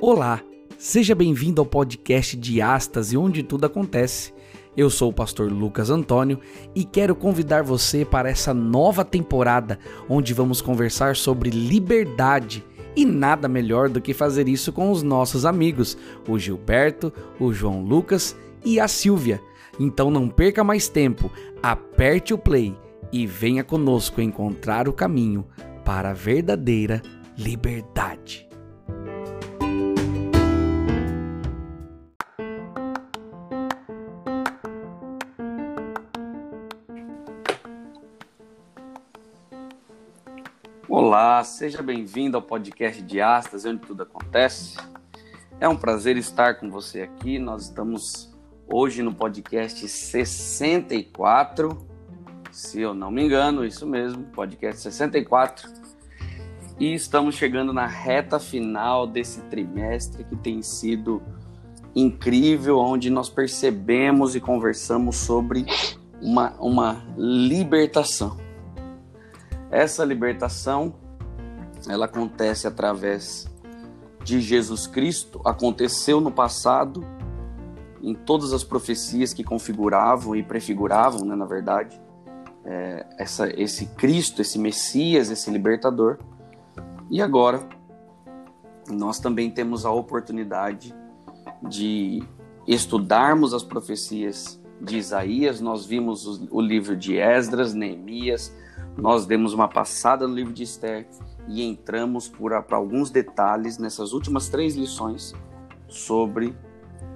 Olá, seja bem-vindo ao podcast de Astas e onde tudo acontece. Eu sou o pastor Lucas Antônio e quero convidar você para essa nova temporada onde vamos conversar sobre liberdade. E nada melhor do que fazer isso com os nossos amigos, o Gilberto, o João Lucas e a Silvia. Então não perca mais tempo, aperte o play e venha conosco encontrar o caminho para a verdadeira liberdade. Olá, seja bem-vindo ao podcast de Astas, onde tudo acontece. É um prazer estar com você aqui. Nós estamos hoje no podcast 64, se eu não me engano, isso mesmo, podcast 64. E estamos chegando na reta final desse trimestre que tem sido incrível, onde nós percebemos e conversamos sobre uma, uma libertação essa libertação, ela acontece através de Jesus Cristo, aconteceu no passado, em todas as profecias que configuravam e prefiguravam, né, na verdade, é, essa, esse Cristo, esse Messias, esse libertador. E agora, nós também temos a oportunidade de estudarmos as profecias de Isaías, nós vimos o, o livro de Esdras, Neemias, nós demos uma passada no livro de Esther e entramos para alguns detalhes nessas últimas três lições sobre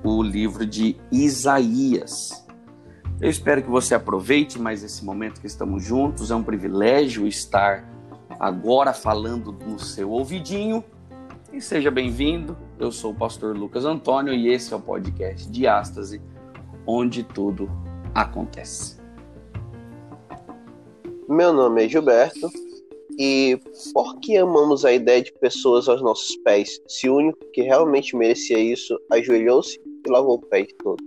o livro de Isaías. Eu espero que você aproveite mais esse momento que estamos juntos. É um privilégio estar agora falando no seu ouvidinho. E seja bem-vindo. Eu sou o pastor Lucas Antônio e esse é o podcast Diástase, onde tudo acontece. Meu nome é Gilberto e por que amamos a ideia de pessoas aos nossos pés? Se o único que realmente merecia isso ajoelhou-se e lavou o pé de todo.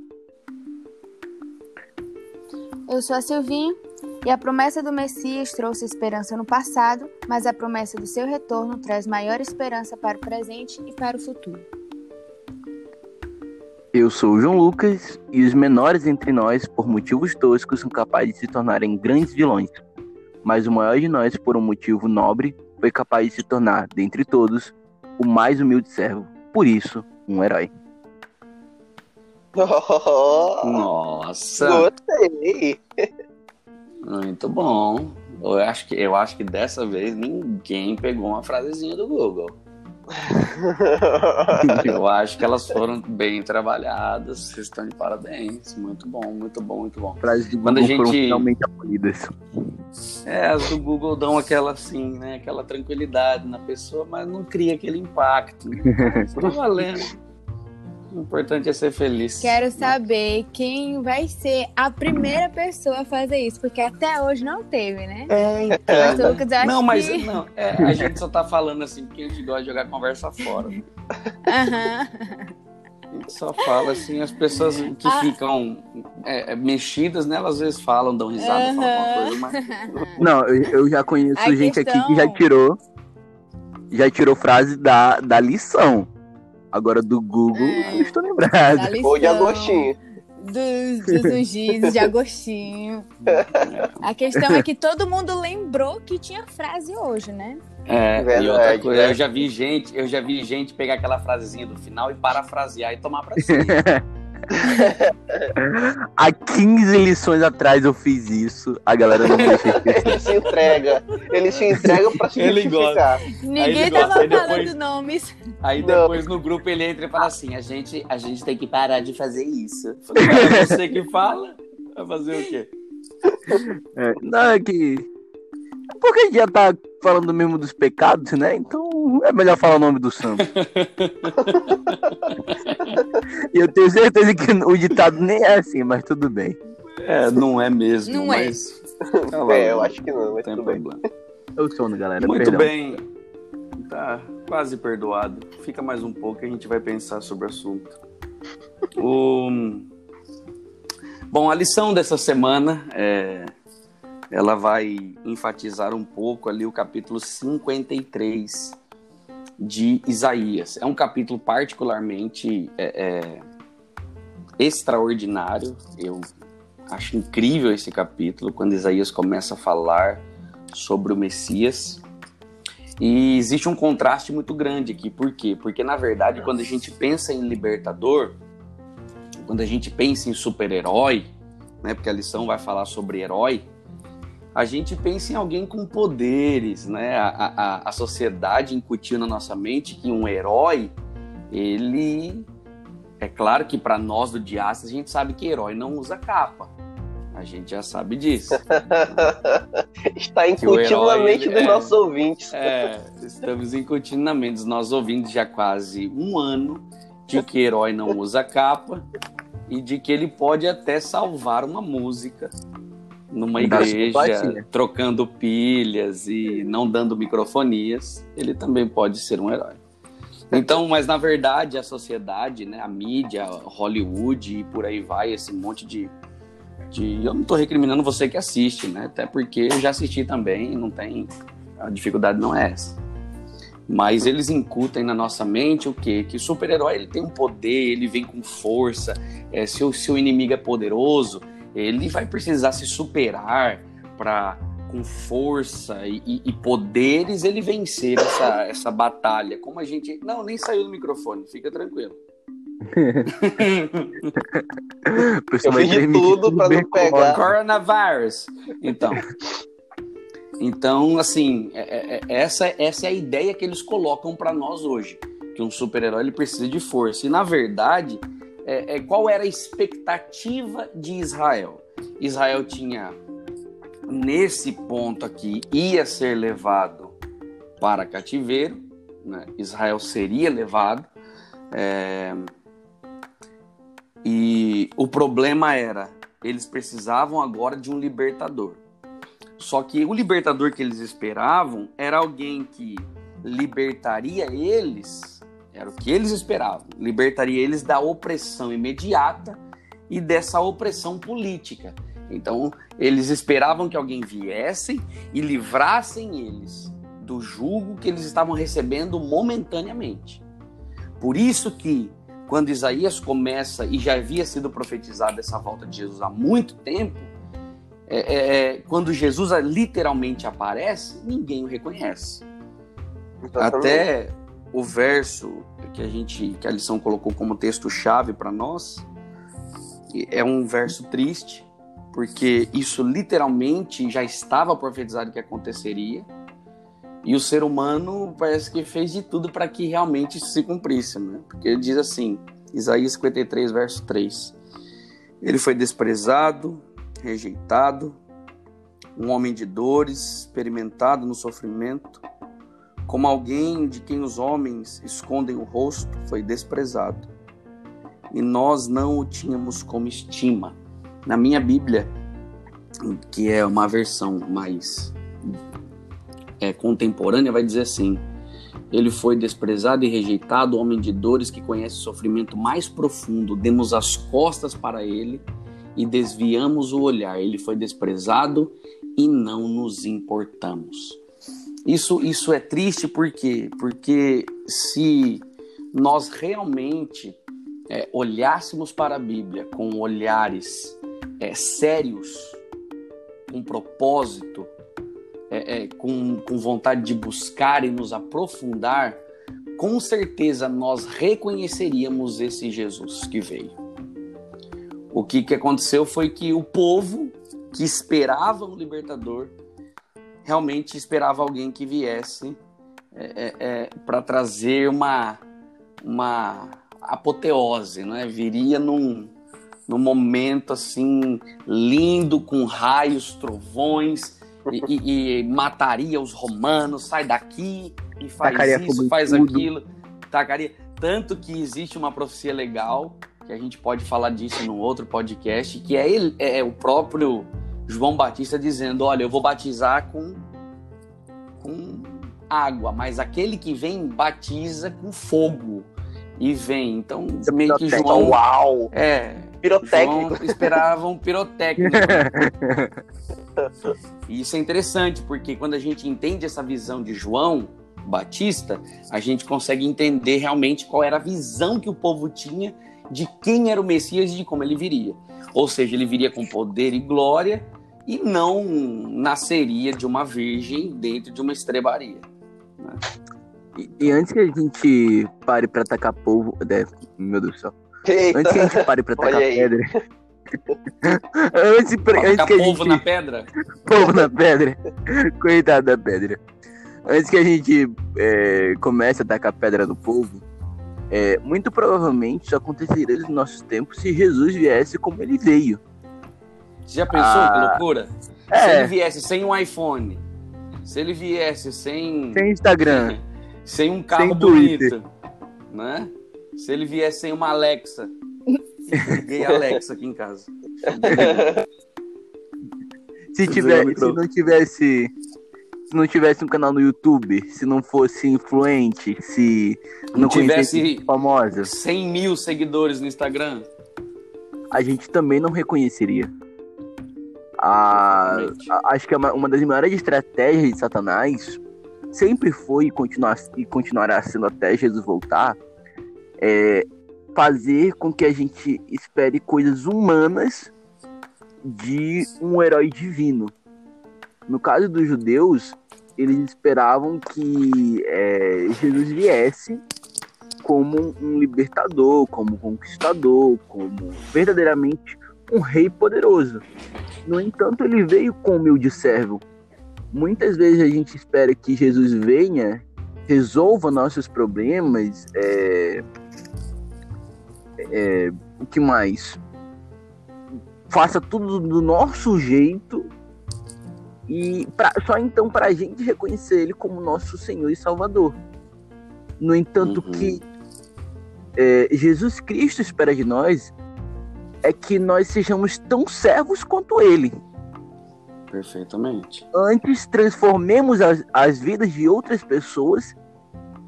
Eu sou a Silvinha e a promessa do Messias trouxe esperança no passado, mas a promessa do seu retorno traz maior esperança para o presente e para o futuro. Eu sou o João Lucas e os menores entre nós, por motivos toscos, são capazes de se tornarem grandes vilões mas o maior de nós, por um motivo nobre, foi capaz de se tornar, dentre todos, o mais humilde servo. Por isso, um herói. Nossa! Gostei! Muito bom. Eu acho, que, eu acho que dessa vez ninguém pegou uma frasezinha do Google. eu acho que elas foram bem trabalhadas. Vocês estão de parabéns. Muito bom, muito bom, muito bom. Frases do Quando a gente finalmente abolidas. É, as do Google dão aquela assim, né? Aquela tranquilidade na pessoa, mas não cria aquele impacto. Né? Tá valendo. O importante é ser feliz. Quero saber quem vai ser a primeira pessoa a fazer isso, porque até hoje não teve, né? É, então. Lucas, não, mas que... não, é, a gente só tá falando assim porque a gente gosta de jogar conversa fora. Né? Uhum. A gente só fala assim, as pessoas que ah. ficam é, é, mexidas, né? Elas às vezes falam, dão risada, uhum. falam alguma coisa, mas. Não, eu já conheço a gente questão... aqui que já tirou. Já tirou frase da, da lição. Agora do Google, é, não estou lembrado. Ou de Agostinho. Dos, dos ungis de Agostinho. A questão é que todo mundo lembrou que tinha frase hoje, né? É, Verdade, e outra coisa, eu já vi gente, eu já vi gente pegar aquela frasezinha do final e parafrasear e tomar pra cima. Há 15 lições atrás eu fiz isso. A galera não deixa Ele se entrega. Ele se entrega pra se ele justificar. Gosta. Ninguém tava falando depois, nomes. Aí depois não. no grupo ele entra e fala assim: a gente, a gente tem que parar de fazer isso. Falei, é você que fala? Vai fazer o quê? É, não, é que. Porque a gente já tá falando mesmo dos pecados, né? Então é melhor falar o nome do santo. e eu tenho certeza que o ditado nem é assim, mas tudo bem. É, não é mesmo, não é. mas. É. é, eu acho que não, mas tudo problema. bem. Eu sono, galera. Muito perdão. bem. Tá quase perdoado. Fica mais um pouco e a gente vai pensar sobre o assunto. O... Bom, a lição dessa semana é ela vai enfatizar um pouco ali o capítulo 53 de Isaías. É um capítulo particularmente é, é, extraordinário. Eu acho incrível esse capítulo, quando Isaías começa a falar sobre o Messias. E existe um contraste muito grande aqui. Por quê? Porque, na verdade, quando a gente pensa em libertador, quando a gente pensa em super-herói, né, porque a lição vai falar sobre herói, a gente pensa em alguém com poderes, né? A, a, a sociedade incutiu na nossa mente que um herói, ele. É claro que para nós do Diastas a gente sabe que herói não usa capa. A gente já sabe disso. Está incutindo na mente dos é, nossos ouvintes. É, estamos incutindo na mente dos nossos ouvintes já quase um ano de que herói não usa capa e de que ele pode até salvar uma música numa igreja, trocando pilhas e não dando microfonias, ele também pode ser um herói. Então, mas na verdade a sociedade, né, a mídia, Hollywood e por aí vai, esse monte de, de... eu não estou recriminando você que assiste, né? Até porque eu já assisti também, não tem a dificuldade não é essa. Mas eles incutem na nossa mente o quê? Que o super-herói ele tem um poder, ele vem com força. É, se, o, se o inimigo é poderoso, ele vai precisar se superar para com força e, e, poderes ele vencer essa, essa batalha. Como a gente. Não, nem saiu do microfone, fica tranquilo. Eu fiz de tudo para não pegar. Coronavirus. Então. Então, assim, é, é, é, essa, essa é a ideia que eles colocam para nós hoje. Que um super-herói ele precisa de força. E, na verdade, é, é, qual era a expectativa de Israel? Israel tinha, nesse ponto aqui, ia ser levado para cativeiro, né? Israel seria levado, é... e o problema era, eles precisavam agora de um libertador. Só que o libertador que eles esperavam era alguém que libertaria eles era o que eles esperavam. Libertaria eles da opressão imediata e dessa opressão política. Então, eles esperavam que alguém viesse e livrassem eles do julgo que eles estavam recebendo momentaneamente. Por isso que, quando Isaías começa, e já havia sido profetizado essa volta de Jesus há muito tempo, é, é, é quando Jesus literalmente aparece, ninguém o reconhece. Exatamente. Até o verso que a gente que a lição colocou como texto chave para nós é um verso triste, porque isso literalmente já estava profetizado que aconteceria. E o ser humano parece que fez de tudo para que realmente isso se cumprisse, né? Porque ele diz assim, Isaías 53, verso 3. Ele foi desprezado, rejeitado, um homem de dores, experimentado no sofrimento, como alguém de quem os homens escondem o rosto, foi desprezado. E nós não o tínhamos como estima. Na minha Bíblia, que é uma versão mais é, contemporânea, vai dizer assim: Ele foi desprezado e rejeitado, homem de dores que conhece o sofrimento mais profundo. Demos as costas para ele e desviamos o olhar. Ele foi desprezado e não nos importamos. Isso, isso é triste por quê? Porque se nós realmente é, olhássemos para a Bíblia com olhares é, sérios, com propósito, é, é, com, com vontade de buscar e nos aprofundar, com certeza nós reconheceríamos esse Jesus que veio. O que, que aconteceu foi que o povo que esperava um libertador realmente esperava alguém que viesse é, é, é para trazer uma, uma apoteose, né? Viria num, num momento assim lindo, com raios, trovões, e, e, e mataria os romanos, sai daqui e faz tacaria isso, faz tudo. aquilo, tacaria. Tanto que existe uma profecia legal, que a gente pode falar disso num outro podcast, que é, ele, é o próprio João Batista dizendo: Olha, eu vou batizar com, com água, mas aquele que vem batiza com fogo. E vem. Então, Você meio que João. Uau! É. Pirotécnico. João esperava um pirotécnico. e isso é interessante, porque quando a gente entende essa visão de João, Batista, a gente consegue entender realmente qual era a visão que o povo tinha de quem era o Messias e de como ele viria. Ou seja, ele viria com poder e glória e não nasceria de uma virgem dentro de uma estrebaria. Né? E, e, antes que a gente pare para atacar povo. É, meu Deus do céu. Eita. Antes que a gente pare para atacar pedra. antes, pra, antes que a gente... na pedra? Povo na pedra. Coitado da pedra. Antes que a gente é, comece a atacar pedra no povo, é, muito provavelmente isso aconteceria nos nossos tempos se Jesus viesse como ele veio. Você já pensou ah, que loucura? É. Se ele viesse sem um iPhone, se ele viesse sem. Sem Instagram. sem um carro sem bonito, né? Se ele viesse sem uma Alexa. Liguei a Alexa aqui em casa. se, tiver, se não tivesse se não tivesse um canal no YouTube, se não fosse influente, se não, não tivesse famosa, 100 mil seguidores no Instagram, a gente também não reconheceria. A, a, acho que é uma, uma das maiores estratégias de Satanás sempre foi e, continuar, e continuará sendo até Jesus voltar é fazer com que a gente espere coisas humanas de um herói divino. No caso dos judeus, eles esperavam que é, Jesus viesse como um libertador, como um conquistador, como verdadeiramente um rei poderoso. No entanto, ele veio com humilde servo. Muitas vezes a gente espera que Jesus venha, resolva nossos problemas, é, é, o que mais? Faça tudo do nosso jeito e pra, só então para a gente reconhecer Ele como nosso Senhor e Salvador. No entanto, uhum. que é, Jesus Cristo espera de nós é que nós sejamos tão servos quanto Ele. Perfeitamente. Antes, transformemos as, as vidas de outras pessoas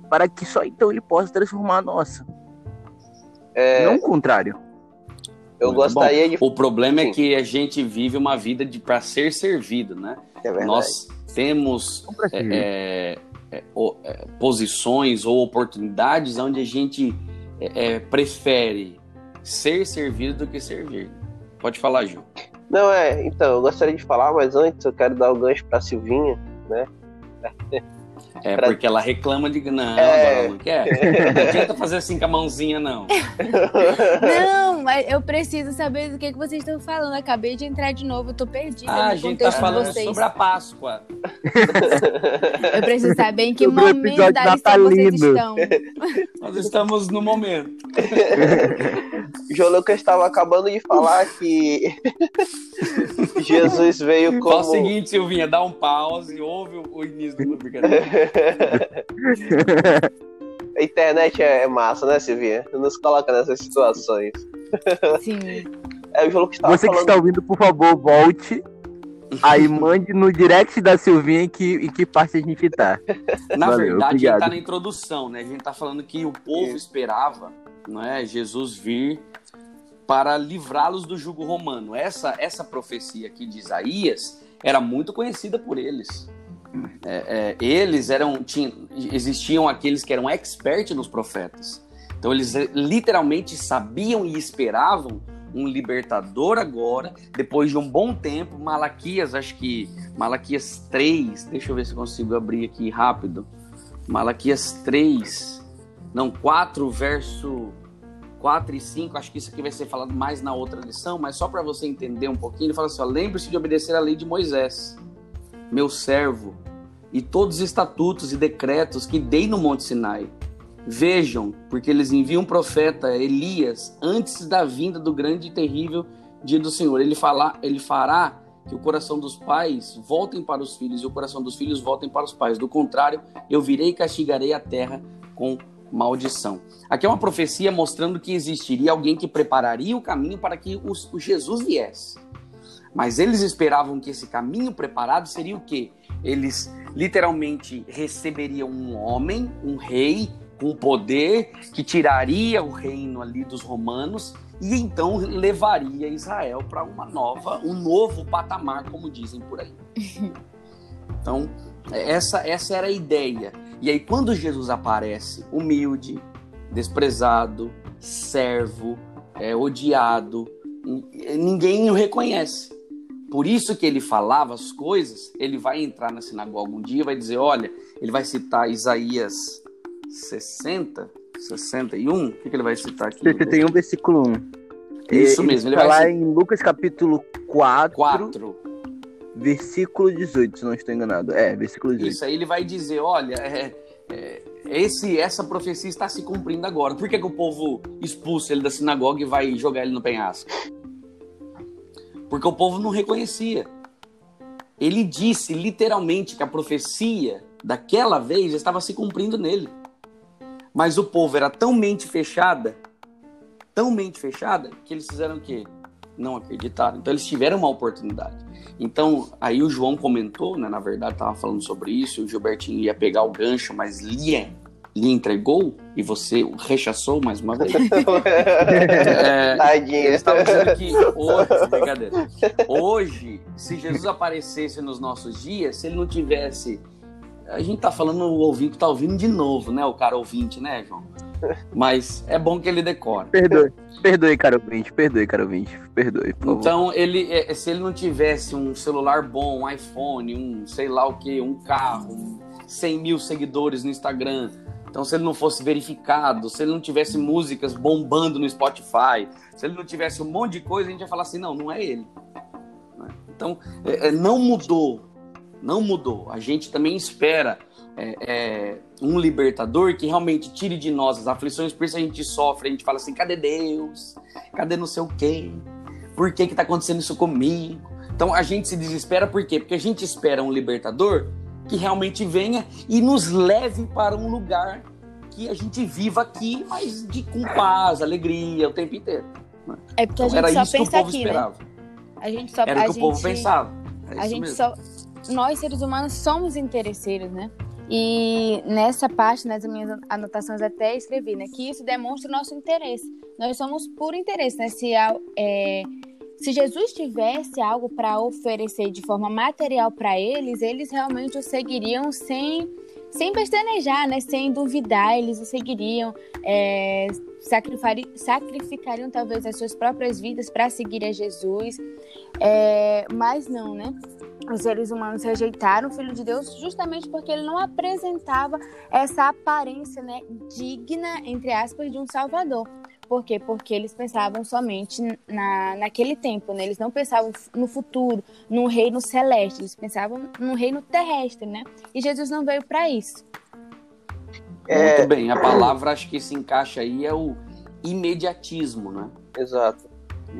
para que só então Ele possa transformar a nossa. É... Não o contrário. Eu Muito gostaria bom. de. O problema é Sim. é que a gente vive uma vida de para ser servido, né? É Nós temos é, é, é, é, posições ou oportunidades onde a gente é, prefere ser servido do que servir. Pode falar, Gil. Não, é, então, eu gostaria de falar, mas antes eu quero dar o gancho para Silvinha, né? É, pra... porque ela reclama de. Não, é... ela não quer. Não adianta fazer assim com a mãozinha, não. não, mas eu preciso saber do que, que vocês estão falando. Eu acabei de entrar de novo, eu tô perdida. Ah, a gente tá falando sobre a Páscoa. eu preciso saber em que sobre momento da lição vocês estão. Nós estamos no momento. João Lucas estava acabando de falar que Jesus veio como. Fala o seguinte, Silvinha, dá um pause e ouve o início do brincadeira. A internet é massa, né, Silvinha? Nos coloca nessas situações. Sim. É o jogo que Você falando... que está ouvindo, por favor, volte. Aí mande no direct da Silvinha em que, em que parte a gente tá. Na Valeu, verdade, obrigado. a gente tá na introdução, né? A gente tá falando que o povo esperava não é, Jesus vir para livrá-los do jugo romano. Essa, essa profecia aqui de Isaías era muito conhecida por eles. É, é, eles eram tinham, existiam aqueles que eram experts nos profetas. Então eles eh, literalmente sabiam e esperavam um libertador agora, depois de um bom tempo. Malaquias, acho que Malaquias 3, deixa eu ver se consigo abrir aqui rápido. Malaquias 3, não, 4, verso 4 e 5, acho que isso aqui vai ser falado mais na outra lição, mas só para você entender um pouquinho, ele fala assim: lembre-se de obedecer a lei de Moisés meu servo, e todos os estatutos e decretos que dei no Monte Sinai. Vejam, porque eles enviam um profeta Elias antes da vinda do grande e terrível dia do Senhor. Ele, fala, ele fará que o coração dos pais voltem para os filhos e o coração dos filhos voltem para os pais. Do contrário, eu virei e castigarei a terra com maldição. Aqui é uma profecia mostrando que existiria alguém que prepararia o caminho para que o Jesus viesse. Mas eles esperavam que esse caminho preparado seria o quê? Eles literalmente receberiam um homem, um rei com poder que tiraria o reino ali dos romanos e então levaria Israel para uma nova, um novo patamar, como dizem por aí. Então, essa essa era a ideia. E aí, quando Jesus aparece, humilde, desprezado, servo, é, odiado, ninguém o reconhece. Por isso que ele falava as coisas, ele vai entrar na sinagoga um dia e vai dizer, olha, ele vai citar Isaías 60, 61, o que, que ele vai citar aqui? 61, versículo 1. Isso ele mesmo, ele vai lá em Lucas capítulo 4, 4, versículo 18, se não estou enganado. É, versículo 18. Isso aí ele vai dizer, olha, é, é, esse, essa profecia está se cumprindo agora. Por que, que o povo expulsa ele da sinagoga e vai jogar ele no penhasco? Porque o povo não reconhecia. Ele disse literalmente que a profecia daquela vez estava se cumprindo nele. Mas o povo era tão mente fechada, tão mente fechada, que eles fizeram o quê? Não acreditaram. Então eles tiveram uma oportunidade. Então, aí o João comentou, né? Na verdade, estava falando sobre isso, o Gilbertinho ia pegar o gancho, mas lia lhe entregou e você o rechaçou mais uma vez. é, Tadinha. Eles estavam dizendo que hoje, brincadeira, hoje, se Jesus aparecesse nos nossos dias, se ele não tivesse. A gente tá falando, o ouvinte tá ouvindo de novo, né? O cara ouvinte, né, João? Mas é bom que ele decore. Perdoe, perdoe, cara ouvinte, perdoe, cara ouvinte, perdoe. então, ele, é, se ele não tivesse um celular bom, um iPhone, um sei lá o que, um carro, um 100 mil seguidores no Instagram, então, se ele não fosse verificado, se ele não tivesse músicas bombando no Spotify, se ele não tivesse um monte de coisa, a gente ia falar assim: não, não é ele. Né? Então, é, é, não mudou. Não mudou. A gente também espera é, é, um libertador que realmente tire de nós as aflições, por isso a gente sofre, a gente fala assim: cadê Deus? Cadê não sei o quê? Por que está acontecendo isso comigo? Então a gente se desespera por quê? Porque a gente espera um libertador que realmente venha e nos leve para um lugar que a gente viva aqui, mas de com paz, alegria o tempo inteiro. Né? É porque então, a gente só pensa aqui, né? A gente só era o que gente, o povo pensava. É a gente mesmo. só nós seres humanos somos interesseiros, né? E nessa parte, nas minhas anotações até escrevi, né, que isso demonstra o nosso interesse. Nós somos por interesse, né? Se é, se Jesus tivesse algo para oferecer de forma material para eles, eles realmente o seguiriam sem, sem pestanejar, né? sem duvidar, eles o seguiriam, é, sacrificariam talvez as suas próprias vidas para seguir a Jesus, é, mas não, né? Os seres humanos rejeitaram o Filho de Deus justamente porque ele não apresentava essa aparência né, digna, entre aspas, de um Salvador. Por quê? Porque eles pensavam somente na, naquele tempo, né? Eles não pensavam no futuro, num reino celeste, eles pensavam num reino terrestre, né? E Jesus não veio para isso. É... Muito bem, a palavra acho que se encaixa aí é o imediatismo, né? Exato.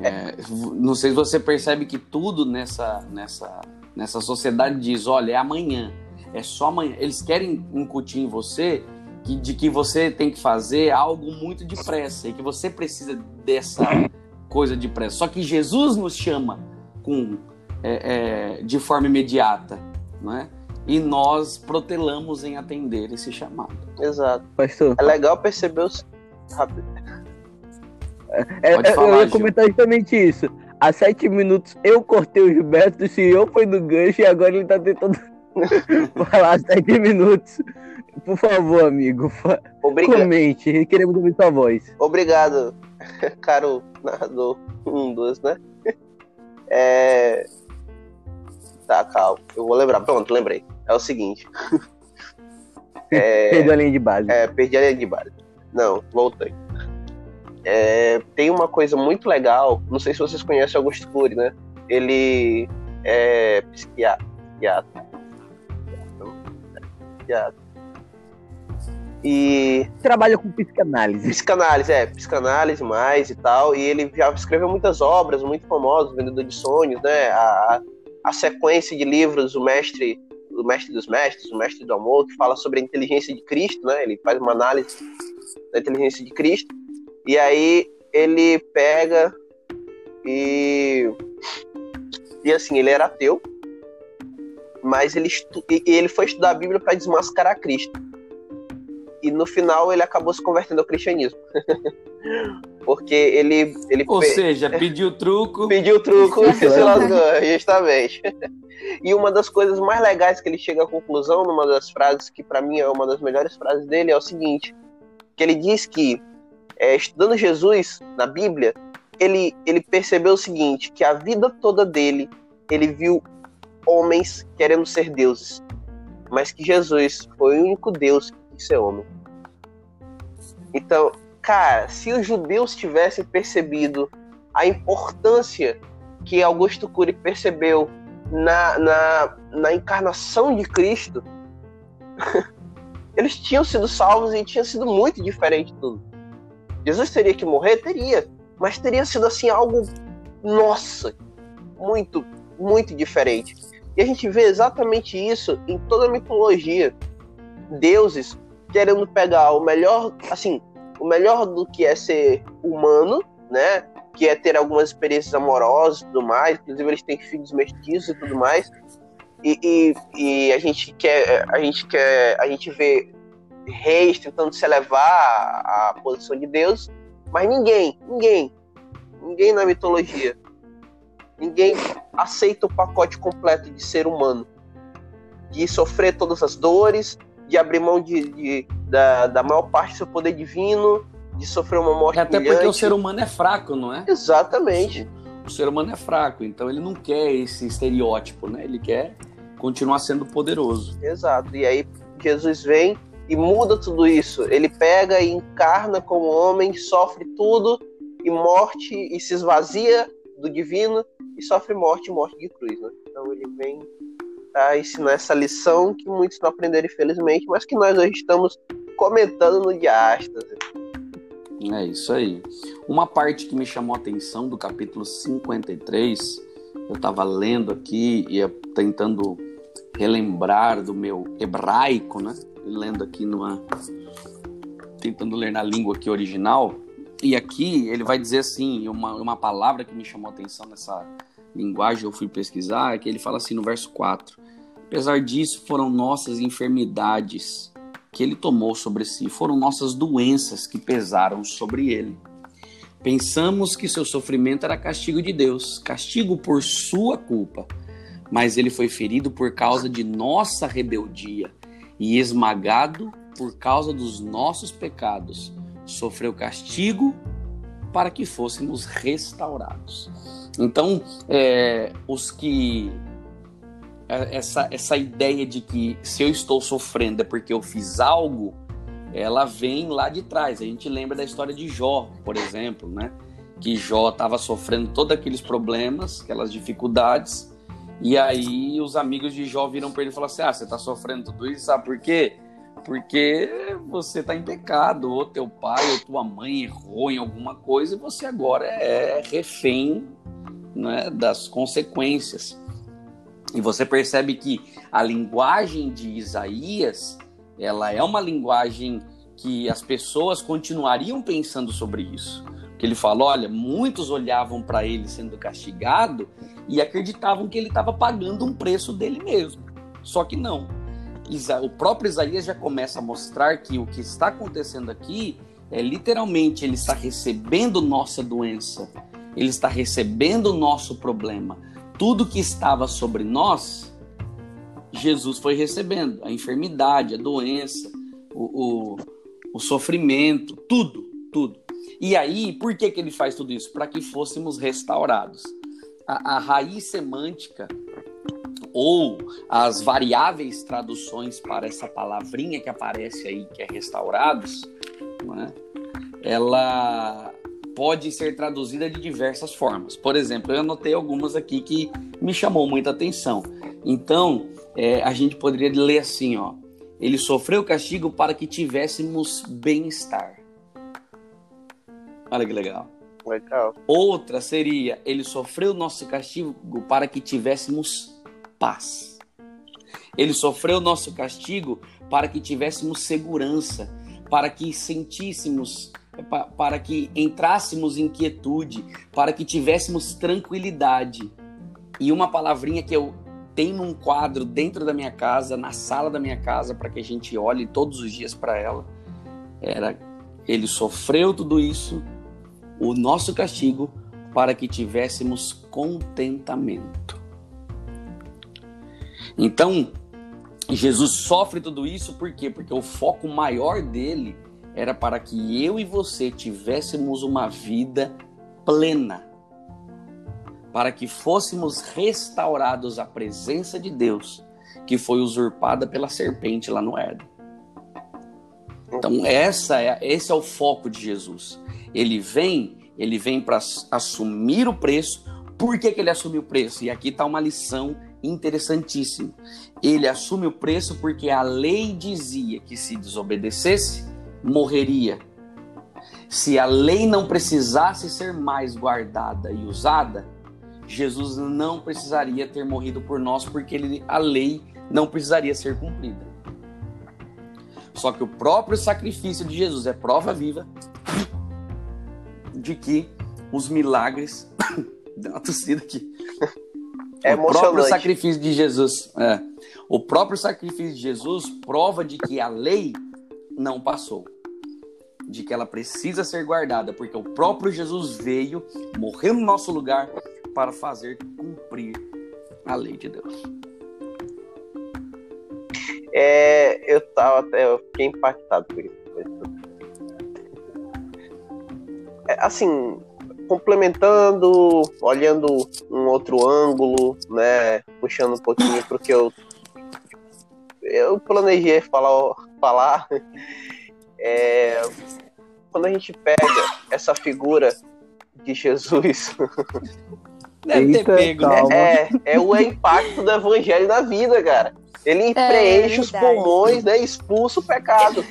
É, não sei se você percebe que tudo nessa, nessa, nessa sociedade diz, olha, é amanhã, é só amanhã. Eles querem incutir em você que, de que você tem que fazer algo muito depressa e que você precisa dessa coisa depressa. Só que Jesus nos chama com é, é, de forma imediata, não é? E nós protelamos em atender esse chamado. Exato. Pastor. É legal perceber os. É, é falar, eu ia comentar justamente isso. Há sete minutos eu cortei o Gilberto, o senhor foi no gancho e agora ele tá tentando falar sete minutos. Por favor, amigo. Obrigado. Comente, queremos ouvir sua voz. Obrigado, caro narrador. Um, dois, né? É... Tá, calma. Eu vou lembrar. Pronto, lembrei. É o seguinte. É... Perdi a linha de base. É, perdi a linha de base. Não, voltei. É, tem uma coisa muito legal. Não sei se vocês conhecem Augusto Cury, né? Ele é psiquiatra. Psiquiatra. Psiquiatra e. Trabalha com psicanálise. Psicanálise, é, psicanálise mais e tal. E ele já escreveu muitas obras muito famosas, Vendedor de Sonhos, né? A, a sequência de livros, o mestre, o mestre dos mestres, o mestre do amor, que fala sobre a inteligência de Cristo, né? Ele faz uma análise da inteligência de Cristo. E aí ele pega e. E assim, ele era ateu, mas ele, estu... ele foi estudar a Bíblia para desmascarar Cristo e no final ele acabou se convertendo ao cristianismo. Porque ele. ele Ou pe- seja, pediu truco. pediu truco e se lascou, justamente. E uma das coisas mais legais que ele chega à conclusão, numa das frases que pra mim é uma das melhores frases dele, é o seguinte: que ele diz que, é, estudando Jesus na Bíblia, ele, ele percebeu o seguinte: que a vida toda dele, ele viu homens querendo ser deuses, mas que Jesus foi o único Deus que quis ser homem. Então, cara, se os judeus tivessem percebido a importância que Augusto Cury percebeu na, na, na encarnação de Cristo, eles tinham sido salvos e tinha sido muito diferente tudo. Jesus teria que morrer? Teria. Mas teria sido assim algo, nossa, muito, muito diferente. E a gente vê exatamente isso em toda a mitologia. Deuses querendo pegar o melhor, assim, o melhor do que é ser humano, né? Que é ter algumas experiências amorosas e tudo mais. Inclusive, eles têm filhos mestiços e tudo mais. E, e, e a gente quer, a gente quer, a gente vê reis tentando se elevar à à posição de Deus, mas ninguém, ninguém, ninguém na mitologia, ninguém aceita o pacote completo de ser humano, de sofrer todas as dores, de abrir mão de, de- da, da maior parte do seu poder divino, de sofrer uma morte Até porque humilhante. o ser humano é fraco, não é? Exatamente. O ser humano é fraco, então ele não quer esse estereótipo, né? Ele quer continuar sendo poderoso. Exato. E aí Jesus vem e muda tudo isso. Ele pega e encarna como homem, sofre tudo e morte e se esvazia do divino e sofre morte, morte de cruz, né? Então ele vem a ensinar essa lição que muitos não aprenderam infelizmente, mas que nós hoje estamos comentando no Diástase. É isso aí. Uma parte que me chamou a atenção do capítulo 53, eu estava lendo aqui e tentando relembrar do meu hebraico, né? Lendo aqui numa. tentando ler na língua aqui original. E aqui ele vai dizer assim, uma, uma palavra que me chamou a atenção nessa linguagem, eu fui pesquisar, é que ele fala assim no verso 4. Apesar disso, foram nossas enfermidades que ele tomou sobre si, foram nossas doenças que pesaram sobre ele. Pensamos que seu sofrimento era castigo de Deus, castigo por sua culpa, mas ele foi ferido por causa de nossa rebeldia e esmagado por causa dos nossos pecados. Sofreu castigo para que fôssemos restaurados. Então, é, os que essa, essa ideia de que se eu estou sofrendo é porque eu fiz algo, ela vem lá de trás. A gente lembra da história de Jó, por exemplo, né? Que Jó estava sofrendo todos aqueles problemas, aquelas dificuldades, e aí os amigos de Jó viram para ele e falaram assim: Ah, você está sofrendo tudo isso, sabe por quê? Porque você está em pecado, ou teu pai ou tua mãe errou em alguma coisa e você agora é refém né, das consequências. E você percebe que a linguagem de Isaías, ela é uma linguagem que as pessoas continuariam pensando sobre isso. Que ele fala, olha, muitos olhavam para ele sendo castigado e acreditavam que ele estava pagando um preço dele mesmo. Só que não. O próprio Isaías já começa a mostrar que o que está acontecendo aqui é literalmente ele está recebendo nossa doença, ele está recebendo o nosso problema tudo que estava sobre nós, Jesus foi recebendo. A enfermidade, a doença, o, o, o sofrimento, tudo, tudo. E aí, por que, que ele faz tudo isso? Para que fôssemos restaurados. A, a raiz semântica ou as variáveis traduções para essa palavrinha que aparece aí, que é restaurados, é? ela pode ser traduzida de diversas formas. Por exemplo, eu anotei algumas aqui que me chamou muita atenção. Então, é, a gente poderia ler assim, ó. Ele sofreu castigo para que tivéssemos bem-estar. Olha que legal. Legal. Outra seria, ele sofreu nosso castigo para que tivéssemos paz. Ele sofreu nosso castigo para que tivéssemos segurança, para que sentíssemos para que entrássemos em quietude, para que tivéssemos tranquilidade. E uma palavrinha que eu tenho num quadro dentro da minha casa, na sala da minha casa, para que a gente olhe todos os dias para ela, era ele sofreu tudo isso o nosso castigo para que tivéssemos contentamento. Então, Jesus sofre tudo isso por quê? Porque o foco maior dele era para que eu e você tivéssemos uma vida plena, para que fôssemos restaurados à presença de Deus, que foi usurpada pela serpente lá no Éden. Então, essa é, esse é o foco de Jesus. Ele vem, ele vem para assumir o preço. Por que, que ele assumiu o preço? E aqui está uma lição interessantíssima. Ele assume o preço porque a lei dizia que se desobedecesse, morreria. Se a lei não precisasse ser mais guardada e usada, Jesus não precisaria ter morrido por nós, porque ele, a lei não precisaria ser cumprida. Só que o próprio sacrifício de Jesus é prova viva de que os milagres. Deu uma tossida aqui. É o próprio sacrifício de Jesus. É, o próprio sacrifício de Jesus prova de que a lei não passou. De que ela precisa ser guardada, porque o próprio Jesus veio, morreu no nosso lugar para fazer cumprir a lei de Deus. É, eu tava até, eu fiquei impactado por isso. É, assim, complementando, olhando um outro ângulo, né, puxando um pouquinho porque eu eu planejei falar, falar é, quando a gente pega essa figura de Jesus Deve ter pego, né? É, é o impacto do evangelho na vida, cara. Ele é, preenche os pulmões, né? Expulsa o pecado.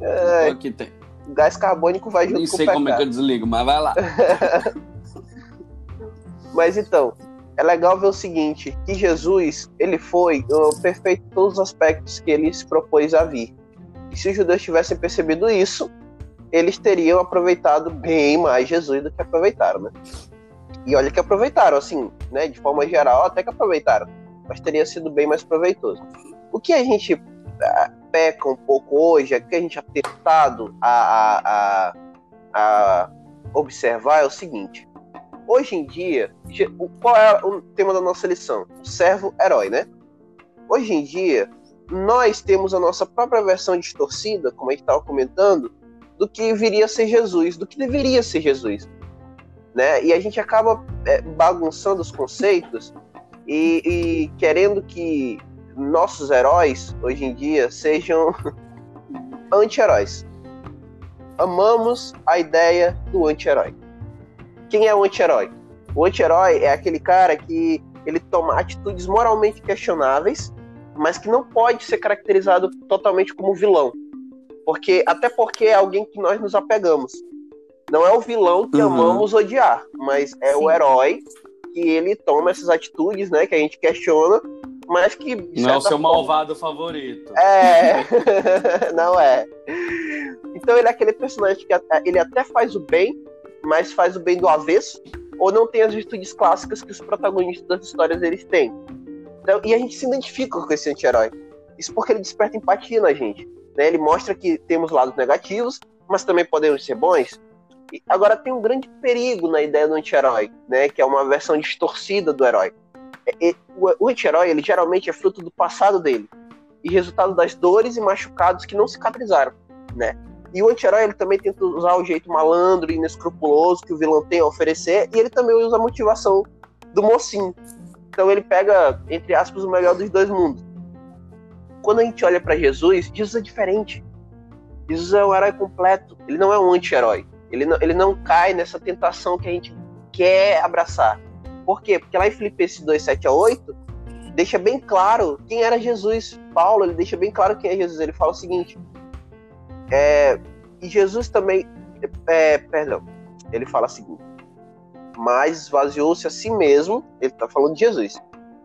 é, Aqui tem. O gás carbônico vai junto Nem com o sei pecado. como é que eu desligo, mas vai lá. mas então, é legal ver o seguinte, que Jesus, ele foi perfeito em todos os aspectos que ele se propôs a vir. E se os judeus tivessem percebido isso, eles teriam aproveitado bem mais Jesus do que aproveitaram, né? E olha que aproveitaram, assim, né? De forma geral, até que aproveitaram. Mas teria sido bem mais proveitoso. O que a gente ah, peca um pouco hoje, é que a gente é tentado a, a, a, observar é o seguinte. Hoje em dia, qual é o tema da nossa lição? O servo-herói, né? Hoje em dia, nós temos a nossa própria versão distorcida, como a gente estava comentando, do que viria a ser Jesus, do que deveria ser Jesus. Né? E a gente acaba é, bagunçando os conceitos e, e, querendo que nossos heróis, hoje em dia, sejam anti-heróis. Amamos a ideia do anti-herói. Quem é o anti-herói? O anti-herói é aquele cara que ele toma atitudes moralmente questionáveis, mas que não pode ser caracterizado totalmente como vilão. Porque, até porque é alguém que nós nos apegamos. Não é o vilão que uhum. amamos odiar, mas é Sim. o herói que ele toma essas atitudes, né, que a gente questiona, mas que não é o seu forma... malvado favorito. É, não é. Então ele é aquele personagem que ele até faz o bem, mas faz o bem do avesso, ou não tem as virtudes clássicas que os protagonistas das histórias eles têm. Então, e a gente se identifica com esse anti-herói. Isso porque ele desperta empatia na gente. Né? Ele mostra que temos lados negativos, mas também podemos ser bons. E agora tem um grande perigo na ideia do anti-herói, né? que é uma versão distorcida do herói. É, o anti-herói ele geralmente é fruto do passado dele e resultado das dores e machucados que não cicatrizaram, né? E o anti-herói ele também tenta usar o jeito malandro e inescrupuloso que o vilão tem a oferecer e ele também usa a motivação do mocinho. Então ele pega, entre aspas, o melhor dos dois mundos quando a gente olha para Jesus, Jesus é diferente. Jesus é um herói completo. Ele não é um anti-herói. Ele não, ele não cai nessa tentação que a gente quer abraçar. Por quê? Porque lá em Filipenses 2, 7 a 8, deixa bem claro quem era Jesus. Paulo, ele deixa bem claro quem é Jesus. Ele fala o seguinte: é, e Jesus também, é, perdão, ele fala seguinte: mas esvaziou-se a si mesmo, ele está falando de Jesus,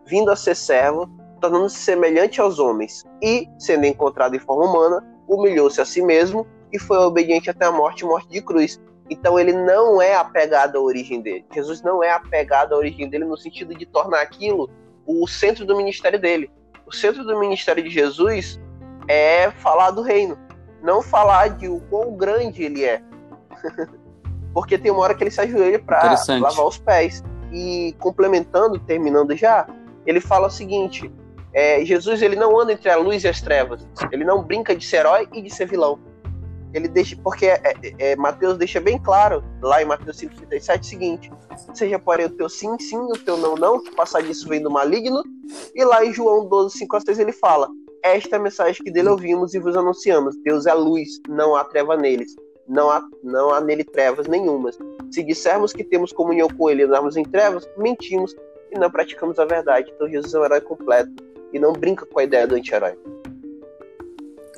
vindo a ser servo, tornando-se semelhante aos homens, e, sendo encontrado em forma humana, humilhou-se a si mesmo e foi obediente até a morte morte de cruz. Então ele não é apegado à origem dele. Jesus não é apegado à origem dele no sentido de tornar aquilo o centro do ministério dele. O centro do ministério de Jesus é falar do reino. Não falar de o quão grande ele é. Porque tem uma hora que ele se ajoelha para lavar os pés. E complementando, terminando já, ele fala o seguinte: é, Jesus ele não anda entre a luz e as trevas. Ele não brinca de ser herói e de ser vilão. Ele deixa, porque é, é, é Mateus deixa bem claro lá em Mateus 5:37 o seguinte: seja porém o teu sim sim, o teu não não, que passar disso vem do maligno. E lá em João 12:5 a 6 ele fala: esta é a mensagem que dele ouvimos e vos anunciamos. Deus é luz, não há treva neles. Não há, não há nele trevas nenhumas. Se dissermos que temos comunhão com ele e andarmos em trevas, mentimos e não praticamos a verdade. Então Jesus é um herói completo e não brinca com a ideia do anti-herói.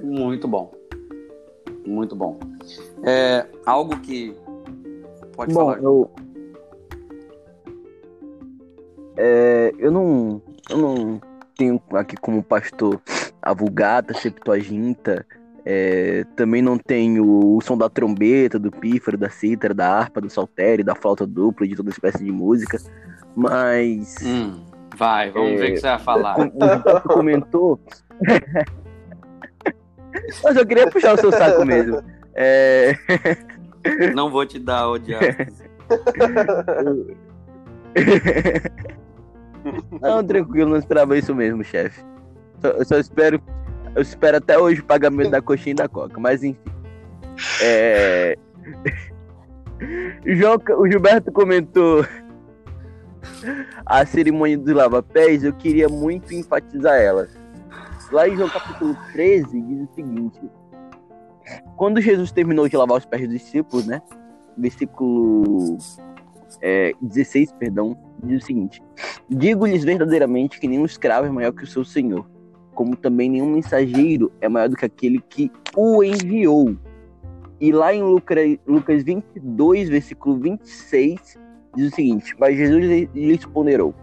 Muito bom. Muito bom. É, algo que. Pode bom, falar. Eu... É, eu não. Eu não tenho aqui como pastor a Vulgata, Septuaginta, é, também não tenho o som da trombeta, do pífaro, da cítara, da harpa, do saltério, da flauta dupla, de toda espécie de música, mas... Hum, vai, vamos é, ver o que você vai falar. O comentou... mas eu queria puxar o seu saco mesmo. É... Não vou te dar, odiado. Não, tranquilo, não esperava isso mesmo, chefe. Eu só espero. Eu espero até hoje o pagamento da coxinha e da coca, mas enfim. É... João, o Gilberto comentou a cerimônia dos lava-pés, eu queria muito enfatizar ela. Lá em João capítulo 13 diz o seguinte: Quando Jesus terminou de lavar os pés dos discípulos, né? Versículo é, 16, perdão, diz o seguinte: Digo-lhes verdadeiramente que nenhum escravo é maior que o seu senhor, como também nenhum mensageiro é maior do que aquele que o enviou. E lá em Lucas, Lucas 22, versículo 26, diz o seguinte: Mas Jesus lhes ponderou: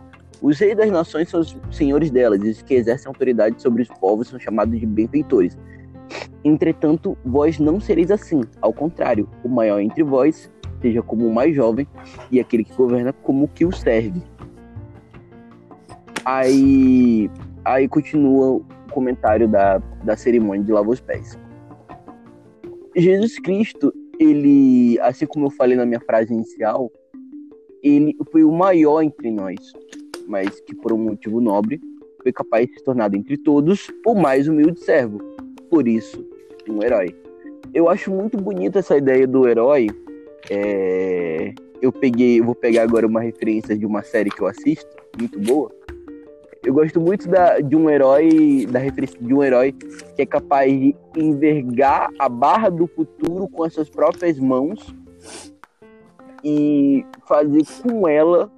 Os reis das nações são os senhores delas, e os que exercem autoridade sobre os povos são chamados de benfeitores. Entretanto, vós não sereis assim. Ao contrário, o maior entre vós seja como o mais jovem, e aquele que governa como o que o serve. Aí Aí continua o comentário da, da cerimônia de lavar os pés. Jesus Cristo, ele, assim como eu falei na minha frase inicial, ele foi o maior entre nós, mas que por um motivo nobre foi capaz de se tornar entre todos o mais humilde servo. Por isso, um herói. Eu acho muito bonita essa ideia do herói. É... Eu peguei, eu vou pegar agora uma referência de uma série que eu assisto, muito boa, eu gosto muito da, de um herói, da referência de um herói que é capaz de envergar a barra do futuro com as suas próprias mãos e fazer com ela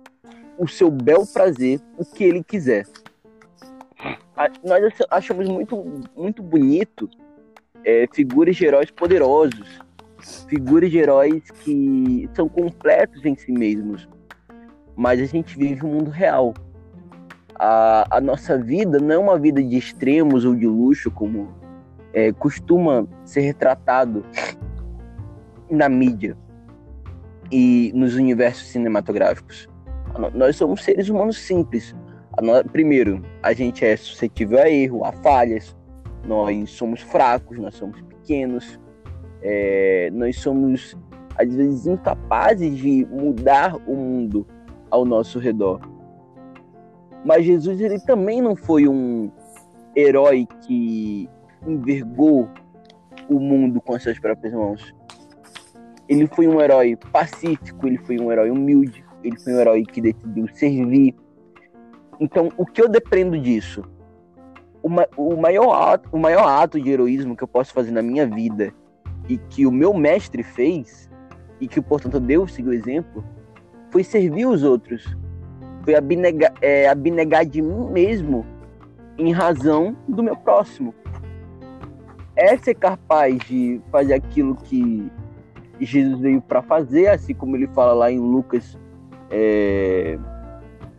o seu bel prazer, o que ele quiser. Nós achamos muito, muito bonito é, figuras de heróis poderosos, figuras de heróis que são completos em si mesmos, mas a gente vive um mundo real a, a nossa vida não é uma vida de extremos ou de luxo, como é, costuma ser retratado na mídia e nos universos cinematográficos. Nós somos seres humanos simples. Primeiro, a gente é suscetível a erro, a falhas. Nós somos fracos, nós somos pequenos. É, nós somos, às vezes, incapazes de mudar o mundo ao nosso redor. Mas Jesus ele também não foi um herói que envergou o mundo com as suas próprias mãos. Ele foi um herói pacífico, ele foi um herói humilde, ele foi um herói que decidiu servir. Então, o que eu depreendo disso? O, ma o, maior ato, o maior ato de heroísmo que eu posso fazer na minha vida e que o meu mestre fez, e que, portanto, Deus seguiu o exemplo, foi servir os outros foi abnegar, é, abnegar de mim mesmo em razão do meu próximo. É ser capaz de fazer aquilo que Jesus veio para fazer, assim como ele fala lá em Lucas, é,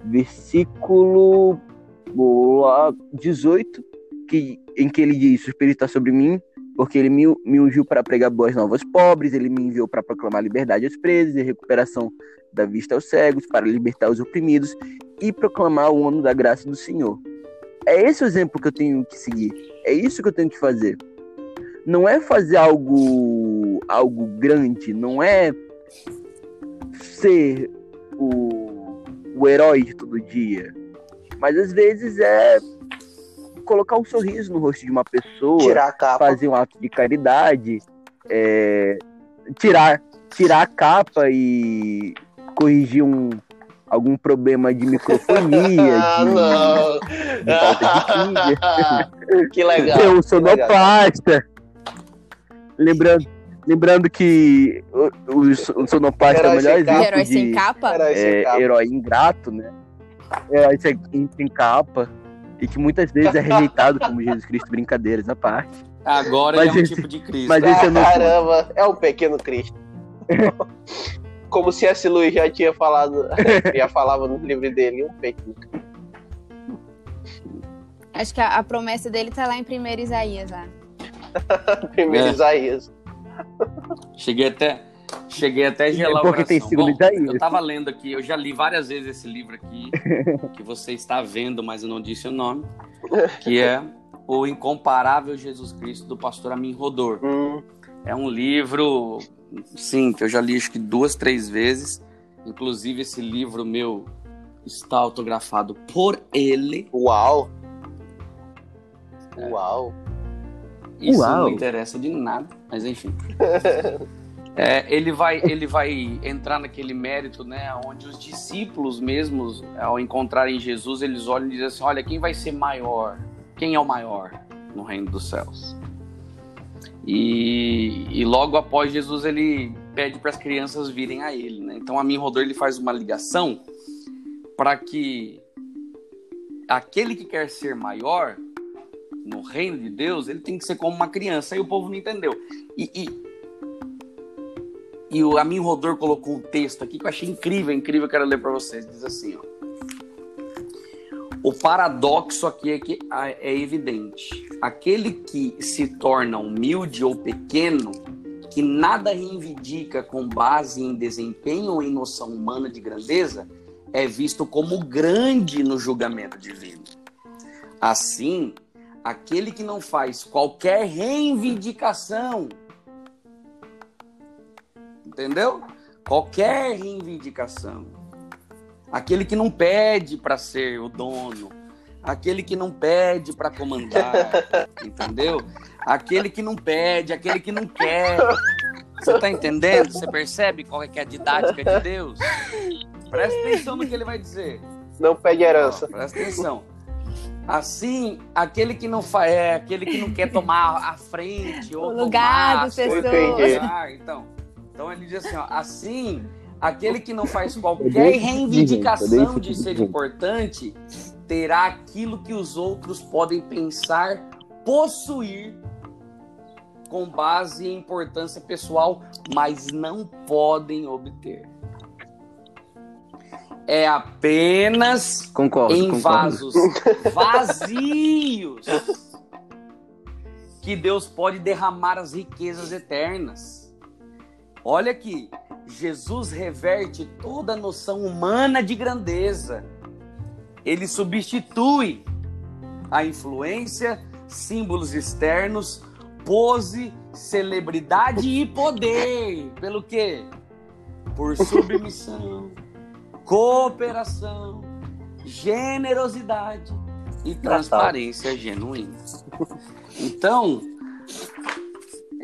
versículo 18, que, em que ele diz: O Espírito está sobre mim, porque ele me, me ungiu para pregar boas novas pobres, ele me enviou para proclamar liberdade aos presos e recuperação da vista aos cegos, para libertar os oprimidos e proclamar o ano da graça do Senhor. É esse o exemplo que eu tenho que seguir. É isso que eu tenho que fazer. não é fazer algo, algo grande, não é ser o, o herói de todo dia. Mas às vezes é colocar um sorriso no rosto de uma pessoa, Tirar a capa. fazer um ato de caridade, é, tirar, tirar a capa e corrigir um, algum problema de microfonia, Ah, de, não. de falta de pilha. que legal. Um que legal. sonoplasta. Lembrando, lembrando que o, o, o sonoplasta é o melhor exemplo Herói sem de capa? Herói sem é, capa. herói ingrato, né? Herói sem, sem capa. E que muitas vezes é rejeitado como Jesus Cristo, brincadeiras à parte. Agora Mas ele é um esse- tipo de Cristo. mas esse é meu ponto. Caramba, é o pequeno Cristo. Como se esse Luiz já tinha falado, já falava no livro dele, um pequeno. Acho que a, a promessa dele tá lá em 1 Isaías lá. Primeiro É. Isaías. Cheguei até, cheguei até a gelar o Porque tem coração. Bom, Isaías. Eu tava lendo aqui, eu já li várias vezes esse livro aqui, que você está vendo, mas eu não disse o nome, que é O Incomparável Jesus Cristo, do pastor Amin Rodor. Hum, É um livro, sim, que eu já li acho que duas, três vezes. Inclusive, esse livro meu está autografado por ele. uau. É. Uau. Isso Uau. não interessa de nada, mas enfim. É, ele, vai, ele vai entrar naquele mérito, né, onde os discípulos mesmos, ao encontrarem Jesus, eles olham e dizem assim: olha, quem vai ser maior? Quem é o maior no reino dos céus? E, e logo após Jesus, ele pede para as crianças virem a ele. Né? Então, a mim, Rodor, ele faz uma ligação para que aquele que quer ser maior no reino de Deus, ele tem que ser como uma criança. Aí o povo não entendeu. E, e, e o Amin Rodor colocou um texto aqui que eu achei incrível, incrível, quero ler para vocês. Diz assim, ó. O paradoxo aqui é que ah, é evidente. Aquele que se torna humilde ou pequeno, que nada reivindica com base em desempenho ou em noção humana de grandeza, é visto como grande no julgamento divino. Assim, aquele que não faz qualquer reivindicação, entendeu? Qualquer reivindicação. Aquele que não pede para ser o dono, aquele que não pede para comandar, entendeu? Aquele que não pede, aquele que não quer. Você tá entendendo? Você percebe qual é, que é a didática de Deus? Presta atenção no que ele vai dizer. Não pede herança. Ó, presta atenção. Assim, aquele que não fa... é, aquele que não quer tomar a frente ou O lugar tomar coisas pessoas. do lugar, então, então ele diz assim, ó, assim, aquele que não faz qualquer reivindicação de ser importante, terá aquilo que os outros podem pensar possuir com base em importância pessoal, mas não podem obter. É apenas Concordo, em concordo. vasos vazios que Deus pode derramar as riquezas eternas. Olha aqui, Jesus reverte toda a noção humana de grandeza. Ele substitui a influência, símbolos externos, pose, celebridade e poder. Pelo quê? Por submissão, cooperação, generosidade e transparência genuína. Então,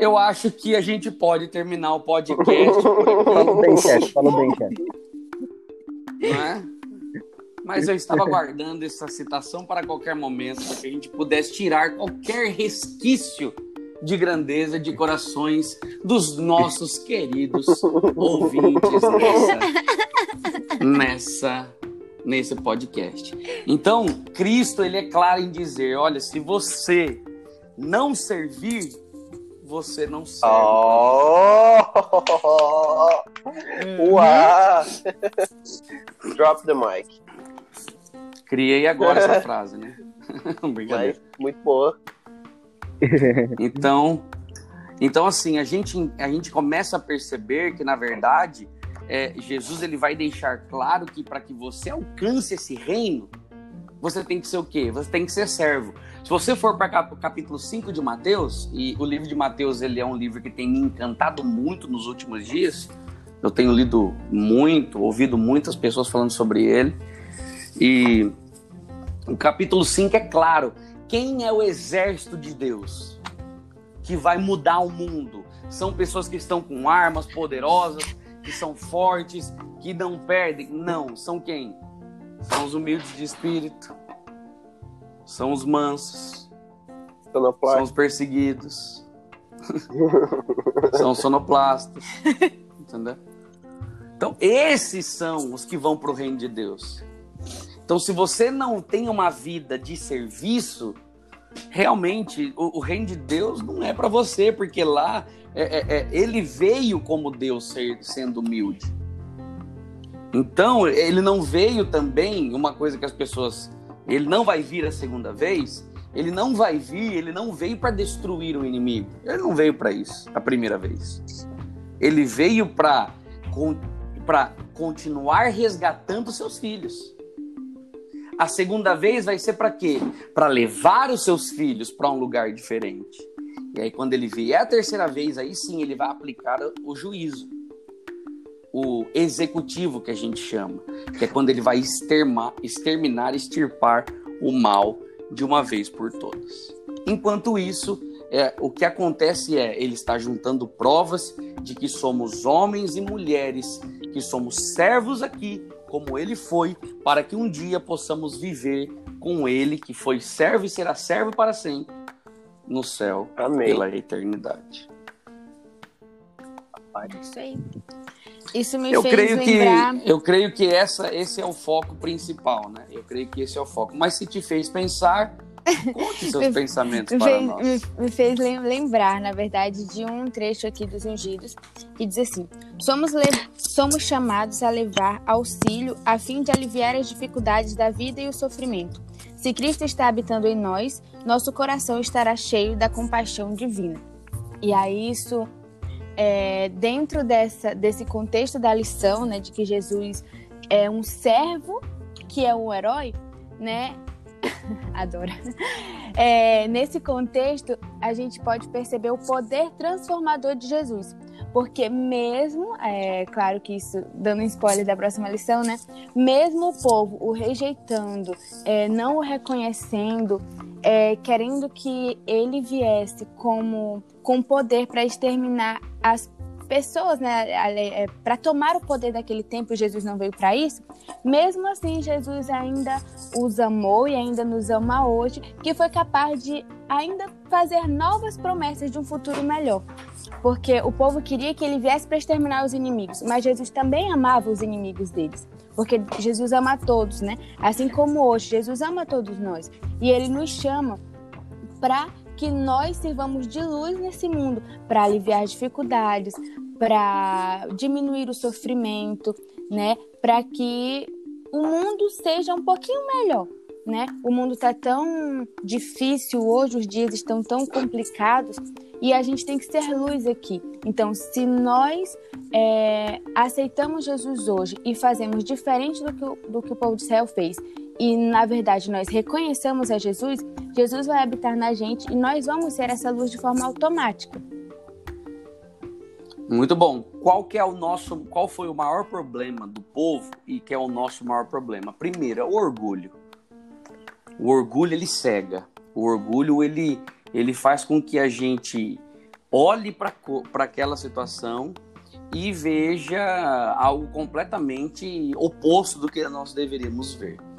eu acho que a gente pode terminar o podcast aqui, bem, chefe. Falou bem, não é? Mas eu estava guardando essa citação para qualquer momento, para que a gente pudesse tirar qualquer resquício de grandeza de corações dos nossos queridos ouvintes nessa, nessa nesse podcast. Então, Cristo ele é claro em dizer, olha, se você não servir, você não serve. Oh! Uau! Drop the mic. Criei agora essa frase, né? Mas, muito boa. Então, então assim, a gente, a gente começa a perceber que, na verdade, é, Jesus ele vai deixar claro que para que você alcance esse reino, você tem que ser o quê? Você tem que ser servo. Se você for para o capítulo 5 de Mateus, e o livro de Mateus ele é um livro que tem me encantado muito nos últimos dias, eu tenho lido muito, ouvido muitas pessoas falando sobre ele, e o capítulo 5 é claro, quem é o exército de Deus que vai mudar o mundo? São pessoas que estão com armas poderosas, que são fortes, que não perdem? Não, são quem? São os humildes de espírito, são os mansos, são os perseguidos, são os sonoplastas, entendeu? Então, esses são os que vão para o reino de Deus. Então, se você não tem uma vida de serviço, realmente o, o reino de Deus não é para você, porque lá é, é, é, ele veio como Deus ser, sendo humilde. Então, ele não veio também, uma coisa que as pessoas. Ele não vai vir a segunda vez, ele não vai vir, ele não veio para destruir o inimigo. Ele não veio para isso a primeira vez. Ele veio para para continuar resgatando seus filhos. A segunda vez vai ser para quê? Para levar os seus filhos para um lugar diferente. E aí quando ele vier a terceira vez, aí sim ele vai aplicar o juízo. O executivo que a gente chama, que é quando ele vai extermar, exterminar, extirpar o mal de uma vez por todas. Enquanto isso, é, o que acontece é ele está juntando provas de que somos homens e mulheres, que somos servos aqui, como ele foi, para que um dia possamos viver com ele, que foi servo e será servo para sempre, no céu Amém. pela eternidade. Isso aí. Isso me eu fez creio lembrar... que eu creio que essa esse é o foco principal, né? Eu creio que esse é o foco. Mas se te fez pensar, conte seus pensamentos para fez, nós. Me, fez lembrar, na verdade, de um trecho aqui dos Ungidos que diz assim: somos, somos chamados a levar auxílio a fim de aliviar as dificuldades da vida e o sofrimento. Se Cristo está habitando em nós, nosso coração estará cheio da compaixão divina. E aí isso é, dentro dessa, desse contexto da lição, né, de que Jesus é um servo que é um herói, né? Adoro. É, nesse contexto, a gente pode perceber o poder transformador de Jesus. Porque mesmo, é claro que isso, dando spoiler da próxima lição, né? Mesmo o povo o rejeitando, é, não o reconhecendo, é, querendo que ele viesse como com poder para exterminar as pessoas, né, é, para tomar o poder daquele tempo, Jesus não veio para isso. Mesmo assim, Jesus ainda os amou e ainda nos ama hoje, que foi capaz de ainda fazer novas promessas de um futuro melhor. Porque o povo queria que ele viesse para exterminar os inimigos, mas Jesus também amava os inimigos deles. Porque Jesus ama a todos, né? Assim como hoje, Jesus ama todos nós. E ele nos chama para que nós sirvamos de luz nesse mundo, para aliviar dificuldades, para diminuir o sofrimento, né? Para que o mundo seja um pouquinho melhor, né? O mundo está tão difícil hoje, os dias estão tão complicados e a gente tem que ser luz aqui. Então, se nós é, aceitamos Jesus hoje e fazemos diferente do que, o, do que o povo de Israel fez, e na verdade nós reconhecemos a Jesus, Jesus vai habitar na gente e nós vamos ser essa luz de forma automática. Muito bom. Qual que é o nosso, qual foi o maior problema do povo e que é o nosso maior problema? Primeiro, o orgulho. O orgulho ele cega. O orgulho ele ele faz com que a gente olhe para aquela situação e veja algo completamente oposto do que nós deveríamos ver.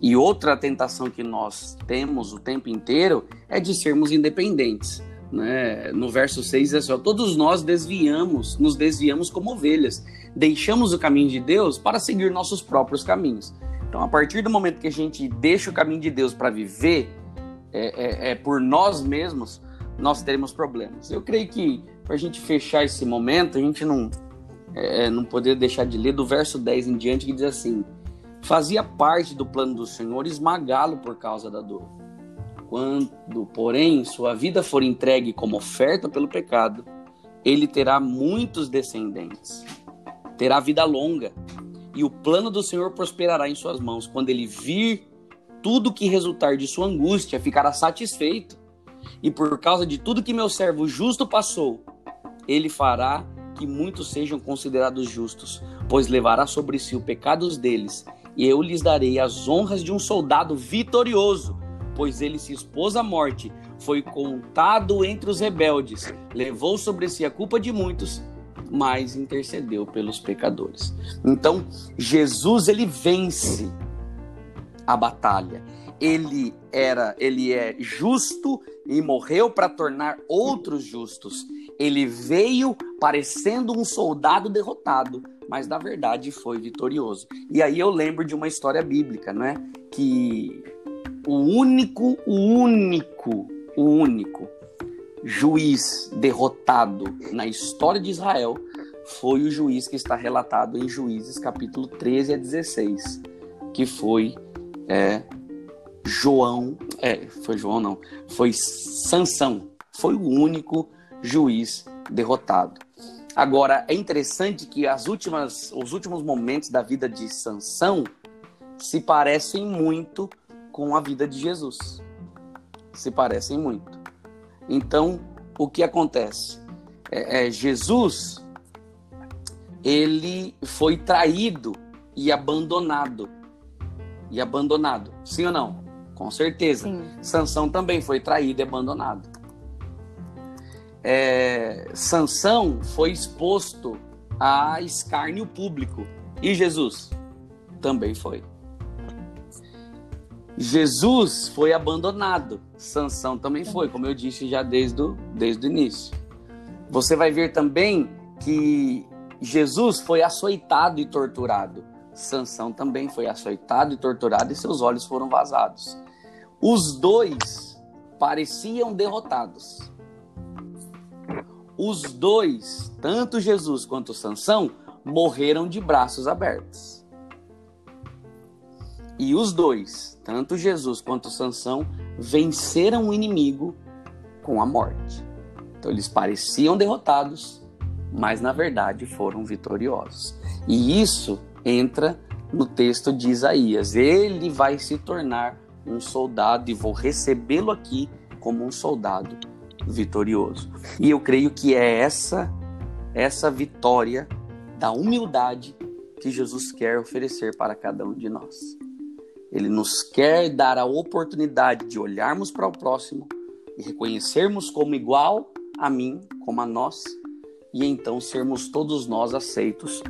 E outra tentação que nós temos o tempo inteiro é de sermos independentes. Né? No verso 6 diz assim: Todos nós desviamos, nos desviamos como ovelhas, deixamos o caminho de Deus para seguir nossos próprios caminhos. Então, a partir do momento que a gente deixa o caminho de Deus para viver é, é, é, por nós mesmos, nós teremos problemas. Eu creio que para a gente fechar esse momento, a gente não, é, é, não poderia deixar de ler do verso 10 em diante, que diz assim: Fazia parte do plano do Senhor esmagá-lo por causa da dor. Quando, porém, sua vida for entregue como oferta pelo pecado, ele terá muitos descendentes, terá vida longa, e o plano do Senhor prosperará em suas mãos. Quando ele vir tudo que resultar de sua angústia ficará satisfeito. E por causa de tudo que meu servo justo passou, ele fará que muitos sejam considerados justos, pois levará sobre si o pecados deles, e eu lhes darei as honras de um soldado vitorioso, pois ele se expôs à morte, foi contado entre os rebeldes, levou sobre si a culpa de muitos, mas intercedeu pelos pecadores. Então, Jesus ele vence a batalha. Ele era, ele é justo e morreu para tornar outros justos. Ele veio parecendo um soldado derrotado, mas na verdade foi vitorioso. E aí eu lembro de uma história bíblica, não é? Que o único, o único, o único juiz derrotado na história de Israel foi o juiz que está relatado em Juízes capítulo 13 a 16, que foi é, João, é, foi João não, foi Sansão, foi o único juiz derrotado. Agora é interessante que as últimas, os últimos momentos da vida de Sansão se parecem muito com a vida de Jesus. Se parecem muito. Então, o que acontece? É, é, Jesus, ele foi traído e abandonado. E abandonado. Sim ou não? Com certeza. Sim. Sansão também foi traído e abandonado. É, Sansão foi exposto a escárnio público. E Jesus? Também foi. Jesus foi abandonado, Sansão também foi, como eu disse já desde o, desde o início. Você vai ver também que Jesus foi açoitado e torturado. Sansão também foi açoitado e torturado e seus olhos foram vazados. Os dois pareciam derrotados. Os dois, tanto Jesus quanto Sansão, morreram de braços abertos. E os dois, tanto Jesus quanto Sansão, venceram o inimigo com a morte. Então eles pareciam derrotados, mas na verdade foram vitoriosos. E isso entra no texto de Isaías. Ele vai se tornar um soldado e vou recebê-lo aqui como um soldado vitorioso. E eu creio que é essa essa vitória da humildade que Jesus quer oferecer para cada um de nós. Ele nos quer dar a oportunidade de olharmos para o próximo e reconhecermos como igual a mim, como a nós, e então sermos todos nós aceitos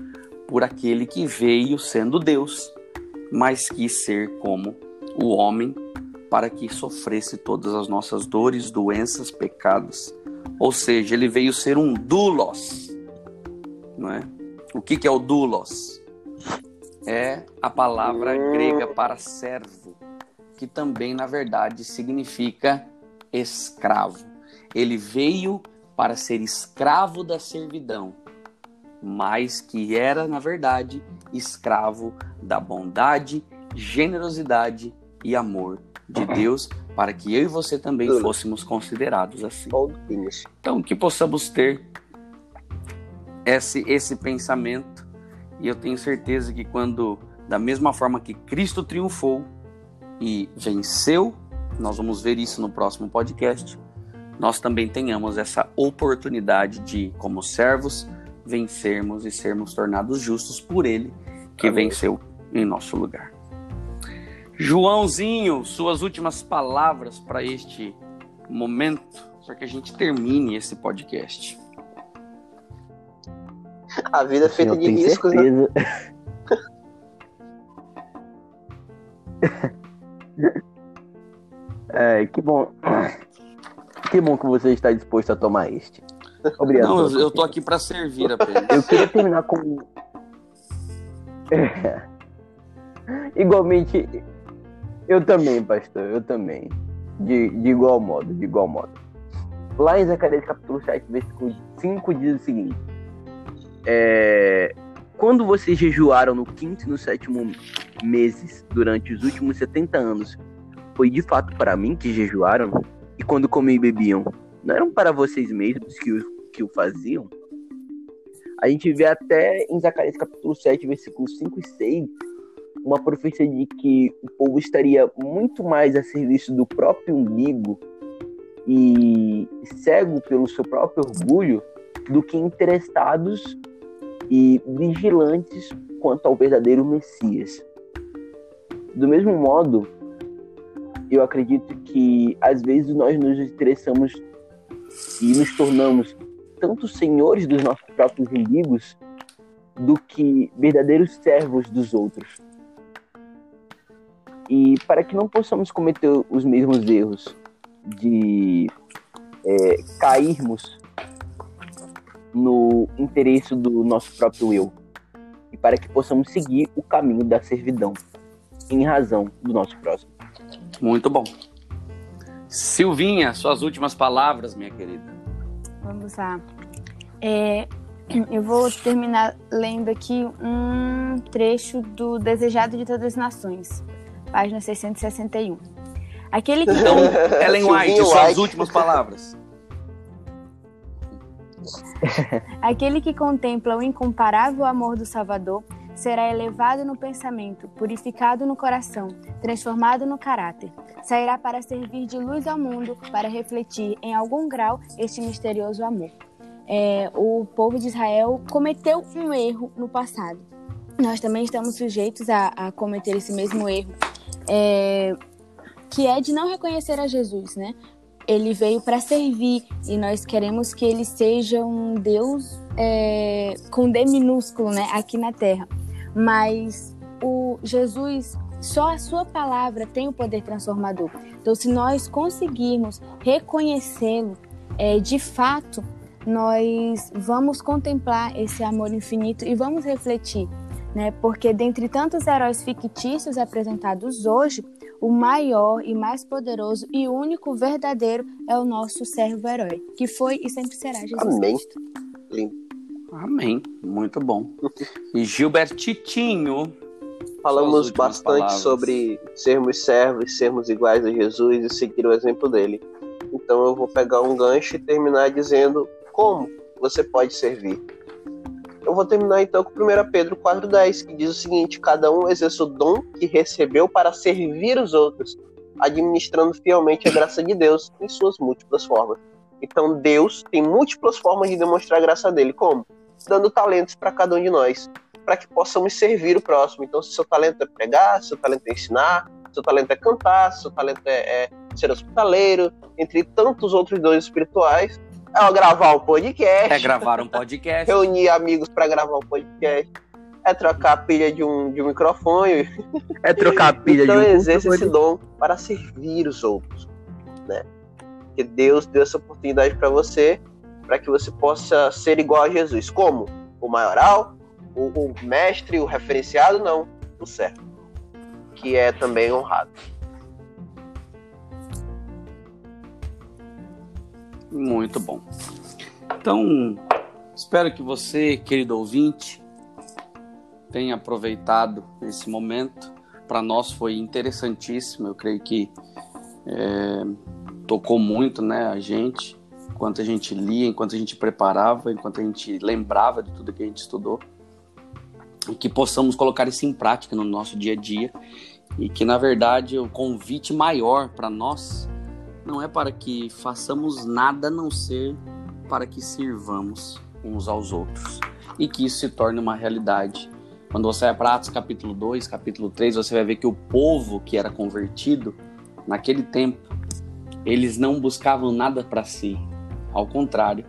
por aquele que veio sendo Deus, mas quis ser como o homem para que sofresse todas as nossas dores, doenças, pecados. Ou seja, ele veio ser um doulos, não é? O que, que é o doulos? é a palavra grega para servo, que também, na verdade, significa escravo. Ele veio para ser escravo da servidão, mas que era, na verdade, escravo da bondade, generosidade e amor de Deus, para que eu e você também fôssemos considerados assim. Então, que possamos ter esse, esse pensamento e eu tenho certeza que quando, da mesma forma que Cristo triunfou e venceu, nós vamos ver isso no próximo podcast, nós também tenhamos essa oportunidade de, como servos, vencermos e sermos tornados justos por Ele que Amém. venceu em nosso lugar. Joãozinho, suas últimas palavras para este momento, para que a gente termine esse podcast. A vida é feita eu de riscos, né? certeza. né? é, que bom. Que bom que você está disposto a tomar este. Obrigado. Não, eu, eu tô aqui para servir apenas. Eu queria terminar com. É. Igualmente, eu também, pastor, eu também. De, de igual modo, de igual modo. Lá em Zacarias capítulo 7, versículo 5 diz o seguinte: é, quando vocês jejuaram no quinto e no sétimo meses durante os últimos 70 anos, foi de fato para mim que jejuaram? E quando comiam e bebiam, não eram para vocês mesmos que que o faziam? A gente vê até em Zacarias capítulo 7, versículos 5 e 6, uma profecia de que o povo estaria muito mais a serviço do próprio umbigo e cego pelo seu próprio orgulho do que interessados e vigilantes quanto ao verdadeiro Messias. Do mesmo modo, eu acredito que às vezes nós nos interessamos e nos tornamos tanto senhores dos nossos próprios inimigos do que verdadeiros servos dos outros. E para que não possamos cometer os mesmos erros de é, cairmos no interesse do nosso próprio eu, e para que possamos seguir o caminho da servidão, em razão do nosso próximo. Muito bom. Silvinha, suas últimas palavras, minha querida. Vamos lá. É, eu vou terminar lendo aqui um trecho do Desejado de Todas as Nações, página 661. Aquele que. Então, Ellen White, suas últimas palavras. Aquele que contempla o incomparável amor do Salvador será elevado no pensamento, purificado no coração, transformado no caráter. Sairá para servir de luz ao mundo, para refletir em algum grau este misterioso amor. É, o povo de Israel cometeu um erro no passado. Nós também estamos sujeitos a, a cometer esse mesmo erro, é, que é de não reconhecer a Jesus, né? Ele veio para servir e nós queremos que ele seja um Deus é, com D minúsculo, né? Aqui na Terra. Mas o Jesus, só a sua palavra tem o poder transformador. Então, se nós conseguirmos reconhecê-lo é, de fato, nós vamos contemplar esse amor infinito e vamos refletir, né? Porque dentre tantos heróis fictícios apresentados hoje, o maior e mais poderoso e único verdadeiro é o nosso servo-herói, que foi e sempre será Jesus Amém. Cristo. Amém. Muito bom. E Gilbertitinho. Falamos bastante palavras. sobre sermos servos, sermos iguais a Jesus e seguir o exemplo dele. Então eu vou pegar um gancho e terminar dizendo como você pode servir. Eu vou terminar então com 1 Pedro 4,10, que diz o seguinte: Cada um exerce o dom que recebeu para servir os outros, administrando fielmente a graça de Deus em suas múltiplas formas. Então Deus tem múltiplas formas de demonstrar a graça dele. Como? Dando talentos para cada um de nós, para que possamos servir o próximo. Então, se seu talento é pregar, se seu talento é ensinar, se seu talento é cantar, se seu talento é, é ser hospitaleiro, entre tantos outros dons espirituais, é gravar um podcast, É gravar um podcast. reunir amigos para gravar um podcast, é trocar a pilha de um, de um microfone. É trocar a pilha então, de um exerça esse computador. dom para servir os outros, né? Que Deus deu essa oportunidade para você, para que você possa ser igual a Jesus. Como? O maioral, o, o mestre, o referenciado? Não, o servo, que é também honrado. Muito bom. Então, espero que você, querido ouvinte, tenha aproveitado esse momento. Para nós foi interessantíssimo. Eu creio que é, tocou muito, né, a gente, enquanto a gente lia, enquanto a gente preparava, enquanto a gente lembrava de tudo que a gente estudou, e que possamos colocar isso em prática no nosso dia a dia, e que na verdade o convite maior para nós não é para que façamos nada a não ser para que sirvamos uns aos outros e que isso se torne uma realidade. Quando você vai para Atos capítulo 2, capítulo 3, você vai ver que o povo que era convertido naquele tempo, eles não buscavam nada para si. Ao contrário,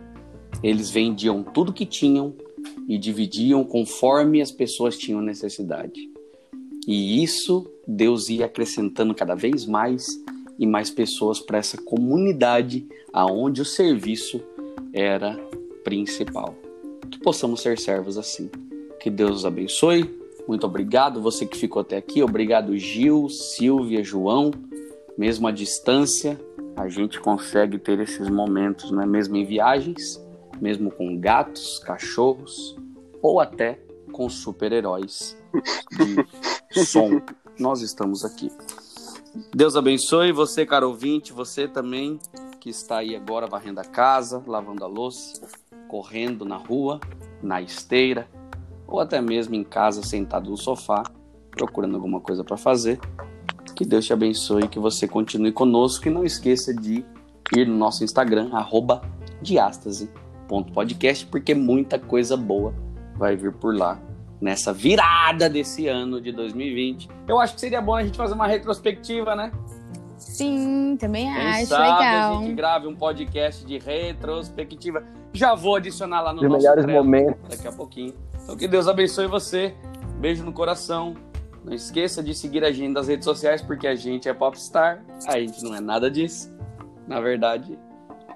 eles vendiam tudo que tinham e dividiam conforme as pessoas tinham necessidade. E isso Deus ia acrescentando cada vez mais e mais pessoas para essa comunidade aonde o serviço era principal. Que possamos ser servos assim. Que Deus os abençoe. Muito obrigado você que ficou até aqui. Obrigado Gil, Silvia, João. Mesmo à distância, a gente consegue ter esses momentos, né? mesmo em viagens, mesmo com gatos, cachorros ou até com super-heróis de som. Nós estamos aqui. Deus abençoe você, caro ouvinte, você também que está aí agora varrendo a casa, lavando a louça, correndo na rua, na esteira, ou até mesmo em casa sentado no sofá. procurando alguma coisa para fazer. Que Deus te abençoe, que você continue conosco e não esqueça de ir no nosso Instagram, arroba diástase.podcast, porque muita coisa boa vai vir por lá nessa virada desse ano de 2020. Eu acho que seria bom a gente fazer uma retrospectiva, né? Sim, também Quem acho sabe legal. a gente grave um podcast de retrospectiva. Já vou adicionar lá no Os nosso melhores momentos. daqui a pouquinho. Então que Deus abençoe você. Beijo no coração. Não esqueça de seguir a gente nas redes sociais, porque a gente é popstar. A gente não é nada disso. Na verdade,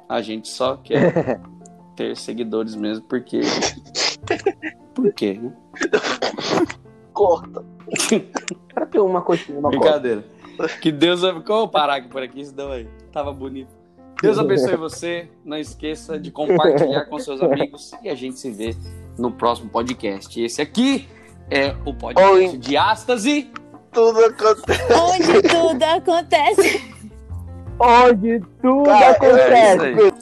a gente só quer ter seguidores mesmo, porque. Por quê? Corta. Pra ter uma coxinha, uma. Brincadeira. Que Deus. Vou parar aqui por aqui, deu aí. Tava bonito. Deus abençoe você. Não esqueça de compartilhar com seus amigos e a gente se vê no próximo podcast. Esse aqui é o podcast Oi. de Ástase. Tudo acontece. Onde tudo acontece. Onde tudo Cara, É acontece. isso aí.